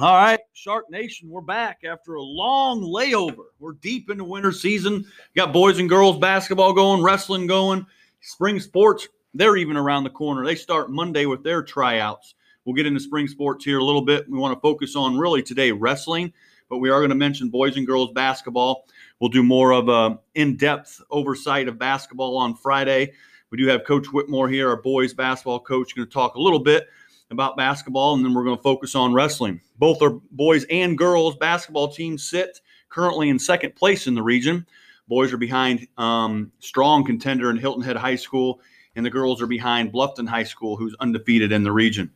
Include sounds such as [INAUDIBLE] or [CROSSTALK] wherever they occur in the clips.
All right, Shark Nation, we're back after a long layover. We're deep into winter season. Got boys and girls basketball going, wrestling going, spring sports. They're even around the corner. They start Monday with their tryouts. We'll get into spring sports here a little bit. We want to focus on really today wrestling, but we are going to mention boys and girls basketball. We'll do more of a in-depth oversight of basketball on Friday. We do have Coach Whitmore here, our boys basketball coach, going to talk a little bit about basketball, and then we're going to focus on wrestling. Both our boys and girls basketball teams sit currently in second place in the region. Boys are behind um, strong contender in Hilton Head High School, and the girls are behind Bluffton High School, who's undefeated in the region.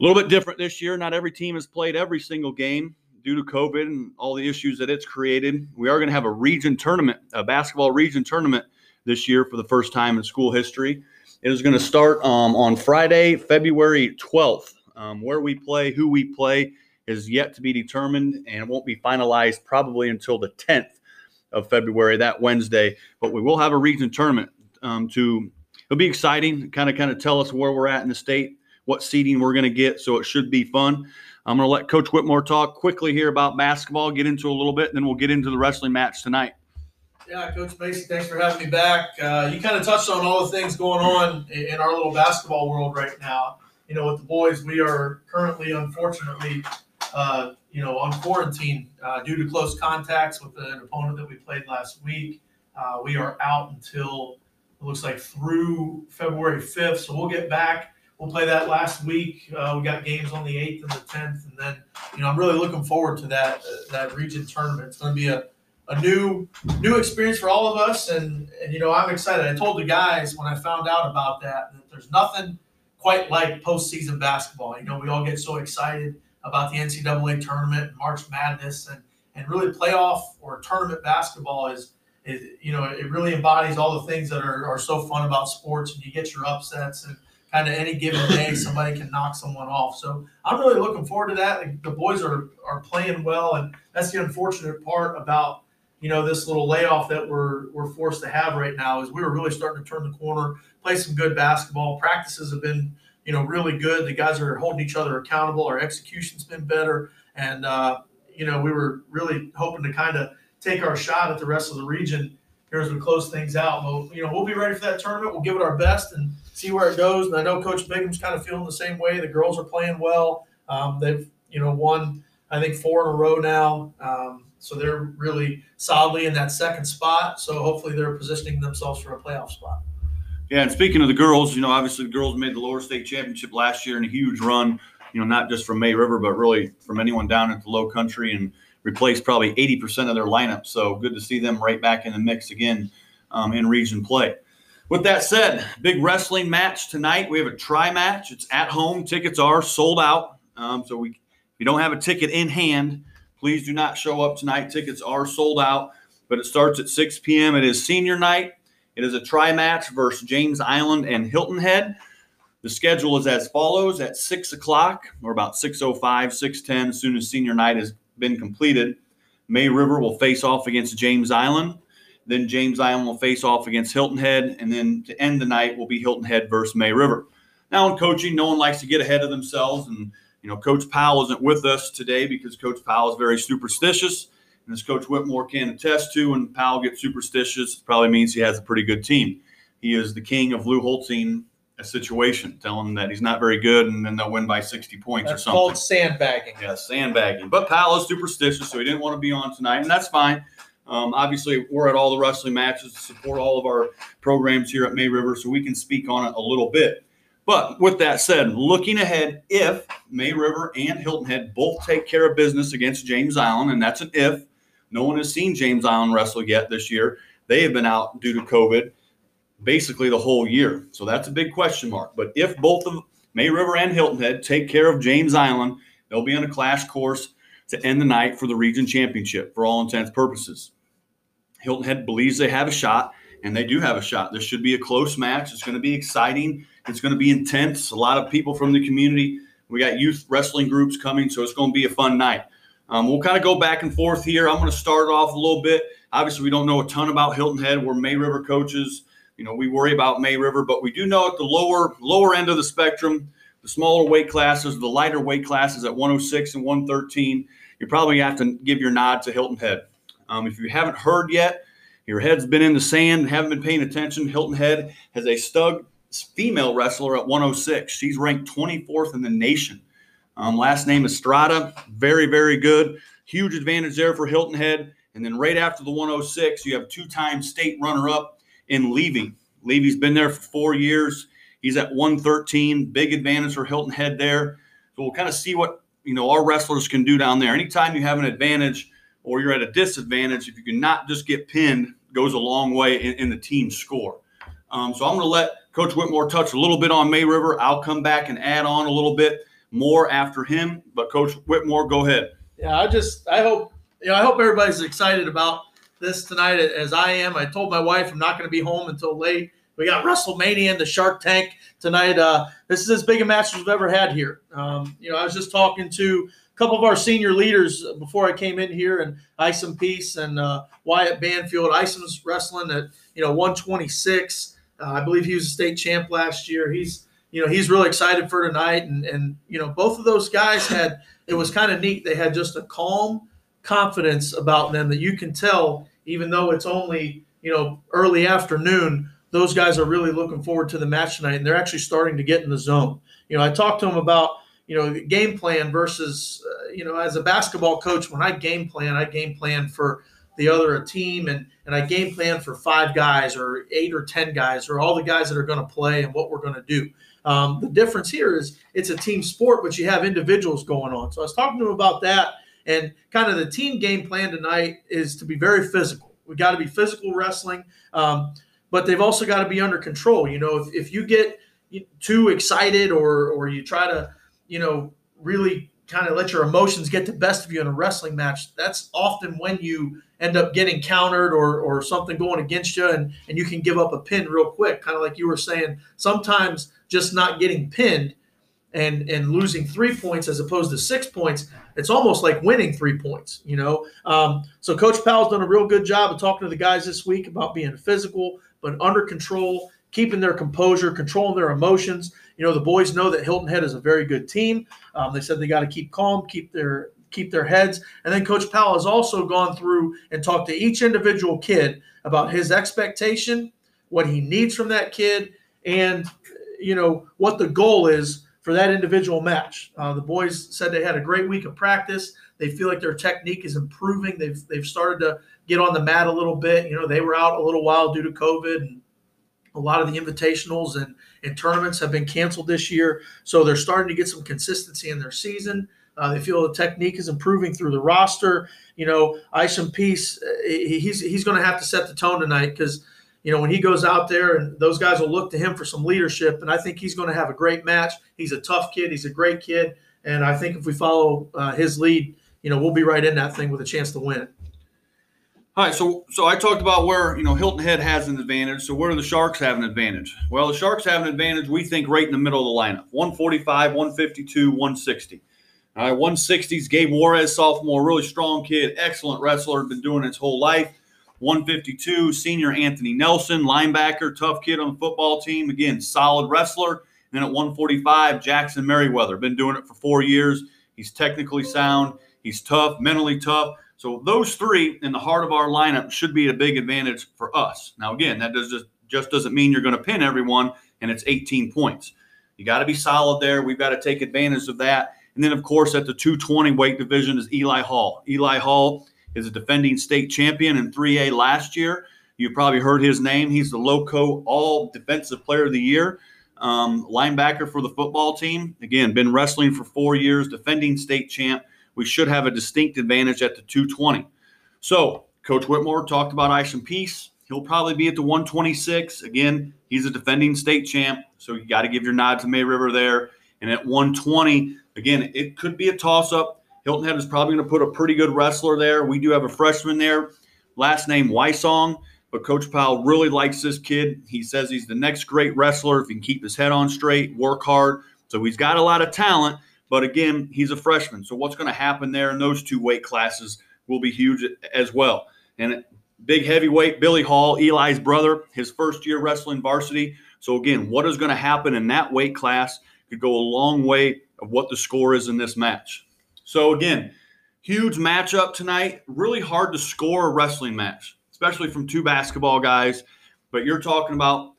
A little bit different this year. Not every team has played every single game due to COVID and all the issues that it's created. We are going to have a region tournament, a basketball region tournament this year for the first time in school history. It is going to start um, on Friday, February 12th. Um, where we play, who we play is yet to be determined, and won't be finalized probably until the 10th of February, that Wednesday. But we will have a region tournament um, to. It'll be exciting. Kind of, kind of tell us where we're at in the state, what seeding we're going to get. So it should be fun. I'm going to let Coach Whitmore talk quickly here about basketball, get into a little bit, and then we'll get into the wrestling match tonight. Yeah, Coach Macy, thanks for having me back. Uh, you kind of touched on all the things going on in, our little basketball world right now. You know, with the boys, we are currently, unfortunately, uh, you know, on quarantine uh, due to close contacts with an opponent that we played last week. Uh, we are out until it looks like through February 5th. So we'll get back. We'll play that last week. Uh, we got games on the 8th and the 10th, and then you know I'm really looking forward to that that region tournament. It's going to be a a new new experience for all of us. And and you know i'm excited. I told the guys when i found out about that that there's nothing quite like postseason basketball. You know we all get so excited about the ncaa tournament march madness and and really playoff or tournament basketball is is you know it really embodies all the things that are, are so fun about sports. And you get your upsets and kind of any given day [COUGHS] somebody can knock someone off. So i'm really looking forward to that. The boys are are playing well. And that's the unfortunate part about you know, this little layoff that we're we're forced to have right now is we were really starting to turn the corner, play some good basketball. Practices have been, you know, really good. The guys are holding each other accountable. Our execution's been better, and uh, you know, we were really hoping to kind of take our shot at the rest of the region here as we close things out. We'll, you know, we'll be ready for that tournament. We'll give it our best and see where it goes. And I know Coach Bigham's kind of feeling the same way. The girls are playing well. Um, they've, you know, won I think four in a row now. Um, so they're really solidly in that second spot. So hopefully they're positioning themselves for a playoff spot. Yeah, and speaking of the girls, you know, obviously the girls made the lower state championship last year in a huge run, you know, not just from May River, but really from anyone down at the low country and replaced probably 80% of their lineup. So good to see them right back in the mix again um, in region play. With that said, big wrestling match tonight. We have a tri match. It's at home. Tickets are sold out. Um, so we, if you don't have a ticket in hand, Please do not show up tonight. Tickets are sold out, but it starts at 6 p.m. It is senior night. It is a tri match versus James Island and Hilton Head. The schedule is as follows at 6 o'clock, or about 6.05, 6.10, as soon as senior night has been completed. May River will face off against James Island. Then James Island will face off against Hilton Head. And then to end the night will be Hilton Head versus May River. Now, in coaching, no one likes to get ahead of themselves and you know, Coach Powell isn't with us today because Coach Powell is very superstitious. And as Coach Whitmore can attest to, when Powell gets superstitious, it probably means he has a pretty good team. He is the king of Lou Holstein a situation, telling him that he's not very good, and then they'll win by 60 points that's or something. called sandbagging. Yeah, sandbagging. But Powell is superstitious, so he didn't want to be on tonight, and that's fine. Um, obviously, we're at all the wrestling matches to support all of our programs here at May River, so we can speak on it a little bit. But with that said, looking ahead, if May River and Hilton Head both take care of business against James Island, and that's an if, no one has seen James Island wrestle yet this year. They have been out due to COVID basically the whole year. So that's a big question mark. But if both of May River and Hilton Head take care of James Island, they'll be on a clash course to end the night for the region championship for all intents purposes. Hilton Head believes they have a shot, and they do have a shot. This should be a close match. It's going to be exciting. It's going to be intense. A lot of people from the community. We got youth wrestling groups coming, so it's going to be a fun night. Um, we'll kind of go back and forth here. I'm going to start off a little bit. Obviously, we don't know a ton about Hilton Head. We're May River coaches. You know, we worry about May River, but we do know at the lower lower end of the spectrum, the smaller weight classes, the lighter weight classes at 106 and 113, you probably have to give your nod to Hilton Head. Um, if you haven't heard yet, your head's been in the sand, and haven't been paying attention. Hilton Head has a stud female wrestler at 106. She's ranked 24th in the nation. Um, last name Estrada. Very, very good. Huge advantage there for Hilton Head. And then right after the 106, you have two time state runner up in Levy. Levy's been there for four years. He's at 113. Big advantage for Hilton Head there. So we'll kind of see what you know our wrestlers can do down there. Anytime you have an advantage or you're at a disadvantage, if you can not just get pinned, goes a long way in, in the team score. Um, so I'm going to let Coach Whitmore touch a little bit on May River. I'll come back and add on a little bit more after him. But Coach Whitmore, go ahead. Yeah, I just I hope you know I hope everybody's excited about this tonight as I am. I told my wife I'm not going to be home until late. We got WrestleMania and the Shark Tank tonight. Uh, this is as big a match as we've ever had here. Um, you know, I was just talking to a couple of our senior leaders before I came in here, and Isom Peace and uh, Wyatt Banfield. Isom's wrestling at you know 126. Uh, I believe he was a state champ last year. He's you know he's really excited for tonight, and and you know both of those guys had it was kind of neat. They had just a calm confidence about them that you can tell, even though it's only you know early afternoon those guys are really looking forward to the match tonight, and they're actually starting to get in the zone. You know, I talked to them about you know game plan versus uh, you know as a basketball coach when I game plan, I game plan for the other a team and and I game plan for five guys or eight or ten guys or all the guys that are going to play and what we're going to do. Um, the difference here is it's a team sport, but you have individuals going on. So I was talking to them about that, and kind of the team game plan tonight is to be very physical. We got to be physical wrestling. Um, but they've also got to be under control. You know, if, if you get too excited or or you try to, you know, really kind of let your emotions get the best of you in a wrestling match, that's often when you end up getting countered or or something going against you and and you can give up a pin real quick, kind of like you were saying. Sometimes just not getting pinned and and losing three points as opposed to six points, it's almost like winning three points, you know. Um, so Coach Powell's done a real good job of talking to the guys this week about being physical, but under control, keeping their composure, controlling their emotions. You know, the boys know that Hilton Head is a very good team. Um, they said they got to keep calm, keep their keep their heads. And then Coach Powell has also gone through and talked to each individual kid about his expectation, what he needs from that kid, and you know what the goal is for that individual match. Uh, the boys said they had a great week of practice. They feel like their technique is improving. They've they've started to get on the mat a little bit. You know, they were out a little while due to COVID and a lot of the invitationals and, and tournaments have been canceled this year. So they're starting to get some consistency in their season. Uh, they feel the technique is improving through the roster. You know, Isom Peace, uh, he's he's going to have to set the tone tonight because you know when he goes out there and those guys will look to him for some leadership, and I think he's going to have a great match. He's a tough kid. He's a great kid, and I think if we follow uh, his lead, you know, we'll be right in that thing with a chance to win it. All right, so so I talked about where you know Hilton Head has an advantage. So where do the Sharks have an advantage? Well, the Sharks have an advantage. We think right in the middle of the lineup: 145, 152, 160. All right, 160s. Gabe Juarez, sophomore, really strong kid, excellent wrestler, been doing his whole life. 152, senior Anthony Nelson, linebacker, tough kid on the football team. Again, solid wrestler. And at 145, Jackson Merriweather, been doing it for four years. He's technically sound. He's tough, mentally tough. So those three in the heart of our lineup should be a big advantage for us. Now, again, that does just, just doesn't mean you're going to pin everyone and it's 18 points. You got to be solid there. We've got to take advantage of that. And then, of course, at the 220 weight division is Eli Hall. Eli Hall is a defending state champion in 3A last year. You probably heard his name. He's the Loco All Defensive Player of the Year, um, linebacker for the football team. Again, been wrestling for four years, defending state champ we should have a distinct advantage at the 220. So, Coach Whitmore talked about Isom Peace. He'll probably be at the 126. Again, he's a defending state champ, so you got to give your nod to May River there. And at 120, again, it could be a toss up. Hilton Head is probably going to put a pretty good wrestler there. We do have a freshman there, last name Wysong, but Coach Powell really likes this kid. He says he's the next great wrestler if he can keep his head on straight, work hard. So he's got a lot of talent. But again, he's a freshman. So what's going to happen there in those two weight classes will be huge as well. And big heavyweight, Billy Hall, Eli's brother, his first year wrestling varsity. So again, what is going to happen in that weight class? could go a long way of what the score is in this match. So again, huge matchup tonight. Really hard to score a wrestling match, especially from two basketball guys. But you're talking about,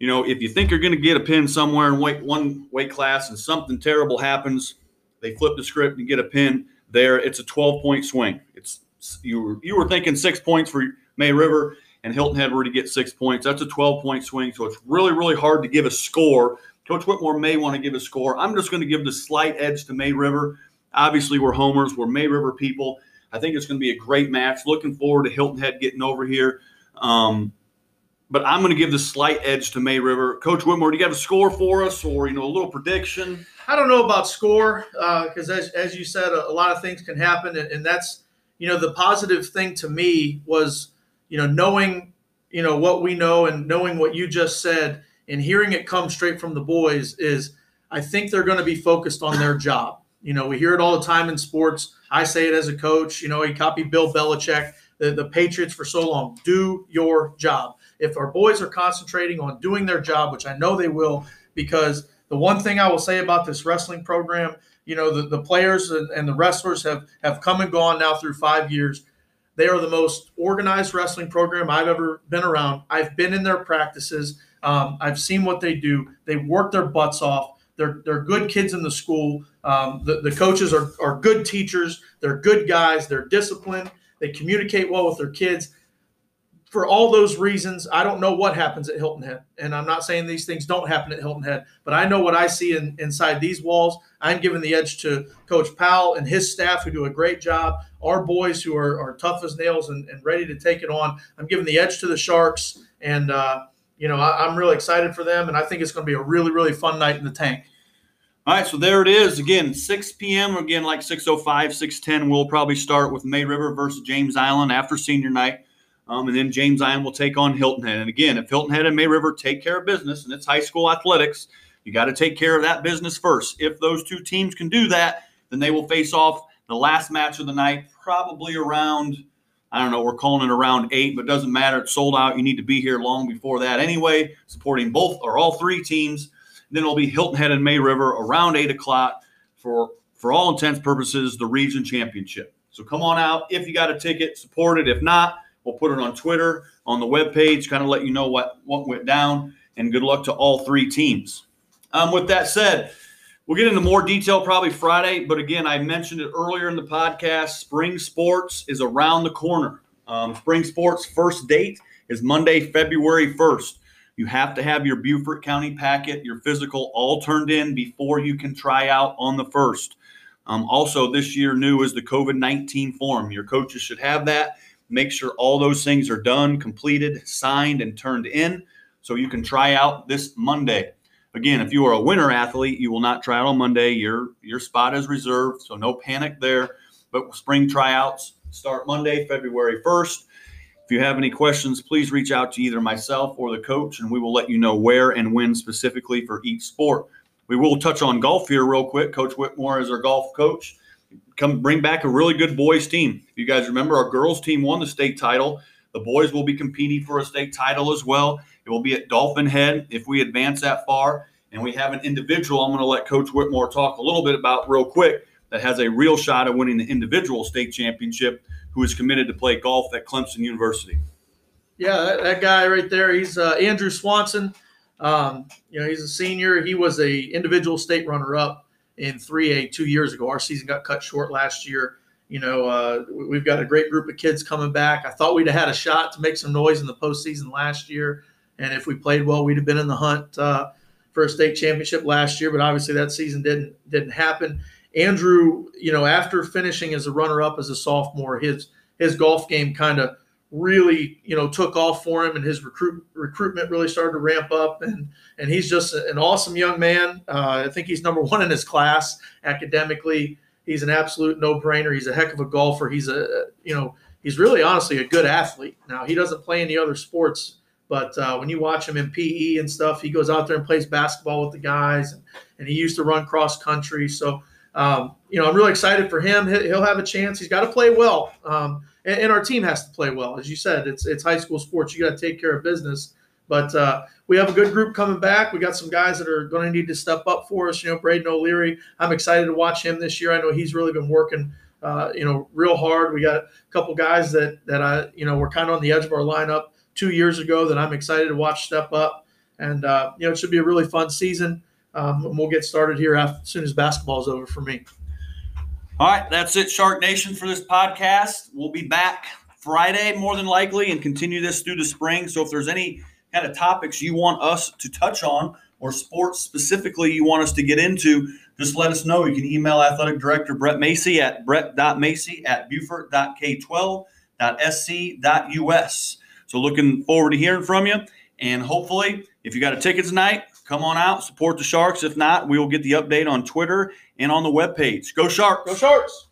you know, if you think you're going to get a pin somewhere in weight one weight class and something terrible happens, they flip the script and get a pin there. It's a 12 point swing. It's you were you were thinking six points for May River and Hilton Head were to get six points. That's a 12 point swing. So it's really, really hard to give a score. Coach Whitmore may want to give a score. I'm just going to give the slight edge to May River. Obviously, we're homers, we're May River people. I think it's going to be a great match. Looking forward to Hilton Head getting over here. Um, but I'm going to give the slight edge to May River. Coach Whitmore, do you have a score for us, or you know, a little prediction? I don't know about score because, uh, as, as you said, a, a, lot of things can happen, and, and that's you know the positive thing to me was you know knowing you know what we know and knowing what you just said and hearing it come straight from the boys is I think they're going to be focused on their job. You know, we hear it all the time in sports. I say it as a coach. You know, he copied Bill Belichick, the, the Patriots for so long. Do your job. If our boys are concentrating on doing their job, which I know they will, because the one thing I will say about this wrestling program, you know, the, the players and, and the wrestlers have have come and gone now through five years. They are the most organized wrestling program I've ever been around. I've been in their practices. Um, I've seen what they do. They work their butts off. They're, they're good kids in the school. Um, the, the coaches are, are good teachers. They're good guys. They're disciplined. They communicate well with their kids for all those reasons, I don't know what happens at Hilton Head. And I'm not saying these things don't happen at Hilton Head, but I know what I see in, inside these walls. I'm giving the edge to Coach Powell and his staff who do a great job. Our boys who are, are tough as nails and, and ready to take it on. I'm giving the edge to the Sharks. And, uh, you know, I, I'm really excited for them. And I think it's going to be a really, really fun night in the tank. All right, so there it is. Again, 6 p.m. Again, like 6.05, 6.10, we'll probably start with May River versus James Island after senior night. Um, and then James Island will take on Hilton Head. And again, if Hilton Head and May River take care of business, and it's high school athletics, you got to take care of that business first. If those two teams can do that, then they will face off the last match of the night, probably around, I don't know, we're calling it around eight, but doesn't matter. It's sold out. You need to be here long before that anyway, supporting both or all three teams. Then it'll be Hilton Head and May River around eight o'clock for, for all intents purposes, the region championship. So come on out. If you got a ticket, support it. If not, We'll put it on Twitter, on the web page, kind of let you know what, what went down. And good luck to all three teams. Um, with that said, we'll get into more detail probably Friday. But again, I mentioned it earlier in the podcast. Spring sports is around the corner. Um, spring sports first date is Monday, February 1st. You have to have your Beaufort County packet, your physical all turned in before you can try out on the first. Um, also, this year, new is the COVID 19 form. Your coaches should have that make sure all those things are done, completed, signed, and turned in so you can try out this Monday. Again, if you are a winter athlete, you will not try out on Monday. Your your spot is reserved, so no panic there. But spring tryouts start Monday, February 1st. If you have any questions, please reach out to either myself or the coach, and we will let you know where and when specifically for each sport. We will touch on golf here real quick. Coach Whitmore is our golf coach come bring back a really good boys team. If you guys remember, our girls team won the state title. The boys will be competing for a state title as well. It will be at Dolphin Head if we advance that far. And we have an individual I'm going to let Coach Whitmore talk a little bit about real quick that has a real shot at winning the individual state championship who is committed to play golf at Clemson University. Yeah, that, that guy right there, he's uh, Andrew Swanson. Um, you know, he's a senior. He was a individual state runner up in 3A two years ago. Our season got cut short last year. You know, uh, we've got a great group of kids coming back. I thought we'd have had a shot to make some noise in the postseason last year, and if we played well, we'd have been in the hunt uh, for a state championship last year. But obviously, that season didn't didn't happen. Andrew, you know, after finishing as a runner-up as a sophomore, his his golf game kind of really you know took off for him and his recruit recruitment really started to ramp up and and he's just an awesome young man. Uh, i think he's number one in his class academically. He's an absolute no-brainer. He's a heck of a golfer. He's a you know he's really honestly a good athlete. Now he doesn't play any other sports but uh, when you watch him in pe and stuff he goes out there and plays basketball with the guys and, and he used to run cross country so um, you know i'm really excited for him. He'll have a chance. He's got to play well. Um, and, and, our team has to play well. As you said, it's it's high school sports. You got to take care of business. But uh, we have a good group coming back. We got some guys that are going to need to step up for us. You know, Braden O'Leary. I'm excited to watch him this year. I know he's really been working, uh, you know, real hard. We got a couple guys that that I, you know, were kind of on the edge of our lineup two years ago that I'm excited to watch step up. And uh, you know, it should be a really fun season. Um, and we'll get started here as soon as basketball is over for me. All right, that's it, Shark Nation, for this podcast. We'll be back Friday, more than likely, and continue this through the spring. So if there's any kind of topics you want us to touch on or sports specifically you want us to get into, just let us know. You can email athletic director Brett Macy at brett.macy at beaufort.k12.sc.us. So looking forward to hearing from you. And hopefully, if you got a ticket tonight, come on out, support the Sharks. If not, we will get the update on Twitter and on the webpage. Go Sharks! Go Sharks!